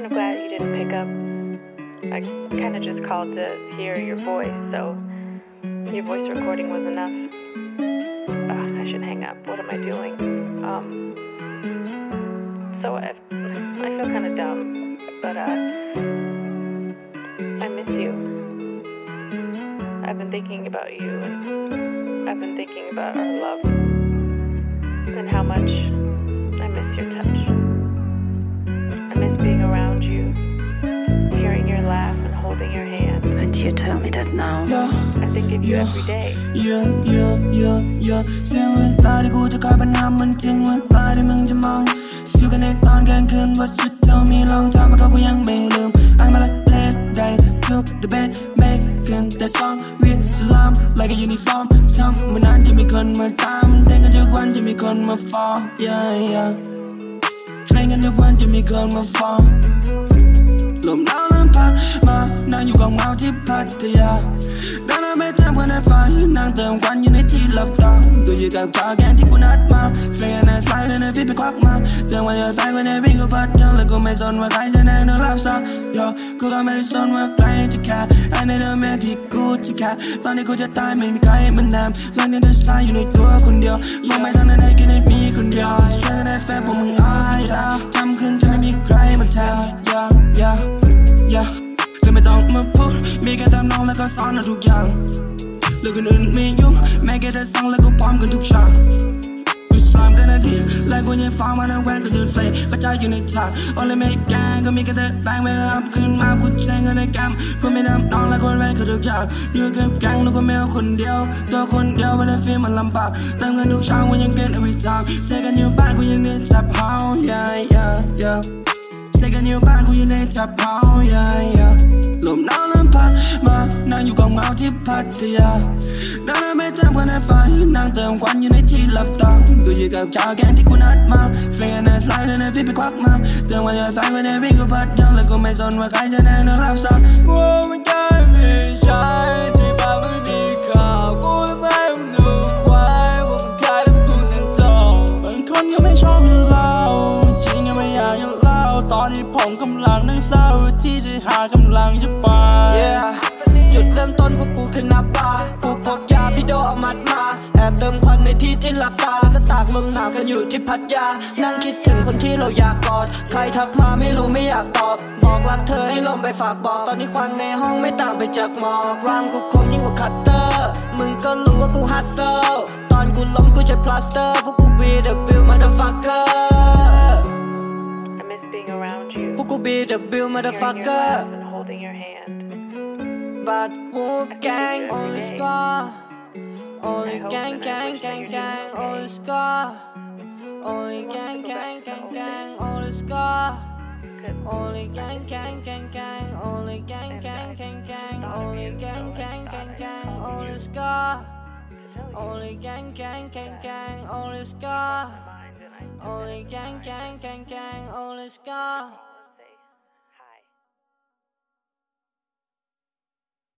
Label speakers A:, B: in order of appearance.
A: kind of glad you didn't pick up. I kind of just called to hear your voice, so your voice recording was enough. Ugh, I should hang up. What am I doing? Um, so I, I feel kind of dumb, but uh, I miss you. I've been thinking about you, and I've been thinking about our love, and how much I miss your touch. hand.
B: But you tell me that now.
A: I think of you every day.
C: yeah yeah yeah yeah เสียเวลาที่กูจะคอยปัญหามันถึงเวลาที่มึงจะมองสิวกันในตอนกลางคืนว่าจะเท่ามีลองทำมาก็กูยังไม่ลืม I'm a late day to the bed making that song with salam like a uniform ทำมานานจะมีคนมาตามแต่กันทุกวันจะมีคนมาฟ้อง yeah yeah เทรนกันทุกวันจะมีคนมาฟ้อง ลมหนาวเริ่มพัด พัทยาดังนั้นไม่ทำกันในฝันนั่งเติมควันอยู่ในที่หลับตาก็อยู่กับจอแกนที่กูนัดมาเฟนในไฟและในฟิตไปควักมาเตือนว่าย่าไฟก็ในวิ่งกูพัดยังแล้วกูไม่สนว่าใครจะได้นอนหลับสายโยกูก็ไม่สนว่าใครจะแค่ไอ้ในเดิมแม่ที่กูจะแค่ตอนนี้กูจะตายไม่มีใครมันแนมตอนนี้จะตายอยู่ในตัวคนเดียวยังไม่ทันได้กินให้มีคนเดียวช่วยกันได้แฟนพวกมึงอายดาจำคืนจะไม่มีใครมาแทน ก็สอนเอาทุกอย่างเรื่องคนอื่นไม่ยุ่งแม้แค่จะสั่งแล้วก็พร้อมกันทุกฉากกูสลามกันนาทีและกูยังฟังมานแวนก็ยืนเฟยกระจายอยู่ในฉากโอเลยไม่แกงก็มีแค่เธอแบงไม่รับขึ้นมากูแจ้งกันในแกมกูไม่นำน้องและคนแวนก็ทุกอย่างอยู่กับแกงแล้วก็ไม่เอาคนเดียว ตัวคนเดียววันนี้ฟีลมันลำบากเติมเงินทุกเช้าวันยังเกิน every time เซกันอยู่บ้านกูยังเน้นจับเฮา yeah yeah yeah เซกันอยู่บ้านกูยังได้จับเฮา yeah yeah นั่งอยู่กับเงาที่พัทยาดังนั้นไม่ทำกันในฝันนั่งเติมควันอยู่ในที่หลับตากูอยู่กับจอแกนที่กูนัดมาเฟนในไฟและในฟิตไปควักมาเตือนว่าอย่าไฟก็ในวิ่งกูพัดยังแล้วกูไม่สนว่าใครจะได้นอนหลับสายโอ้ไม่ได้ไม่ใช่ที่บ้านไม่มีข่าวกูไม่หนูควายว่ามันขายแล้วมันดูเงินสองบางคนก็ไม่ชอบเราจริงก็ไม่อยากจะเล่าตอนนี้ผมกำลังนั่งเศร้าที่จะหากำลังจะไป
D: Yeah จุดเริ่มต้นพวกกูคือนับบาร์กูพกยาพี่โดเอามัดมา แอบเติมควันในที่ที่หลับตาก็ตากลมหนาวกันอยู่ที่พัทยา นั่งคิดถึงคนที่เราอยากกอด ใครทักมาไม่รู้ไม่อยากตอบ บอกรักเธอให้ลมไปฝากบอก ตอนนี้ควันในห้องไม่ต่างไปจากหมอกรามกูคมยิ่งกว่าคัตเตอร์ มึงก็รู้ว่ากูฮัตเซลตอนกูล้มกูใช้พลาสเตอร์พวกกูบีเดบิวมาเดฟักเกอร์
A: I miss being around you,
D: พวกกูบีเดบิวมาเด
A: hearing
D: ฟัก
A: your
D: เกอ
A: laugh
D: ร์
A: and holding your hand.
D: about Wolfgang on the score. Only gang, gang, gang, gang,
A: on
D: the score. Only gang, gang, gang, gang, on the
A: score.
D: Only gang, gang, gang, gang, only gang, gang, gang, gang, only gang, gang, gang, gang, on the score. Only gang, gang, gang, gang,
A: on the score.
D: Only gang, gang, gang, gang, on the score.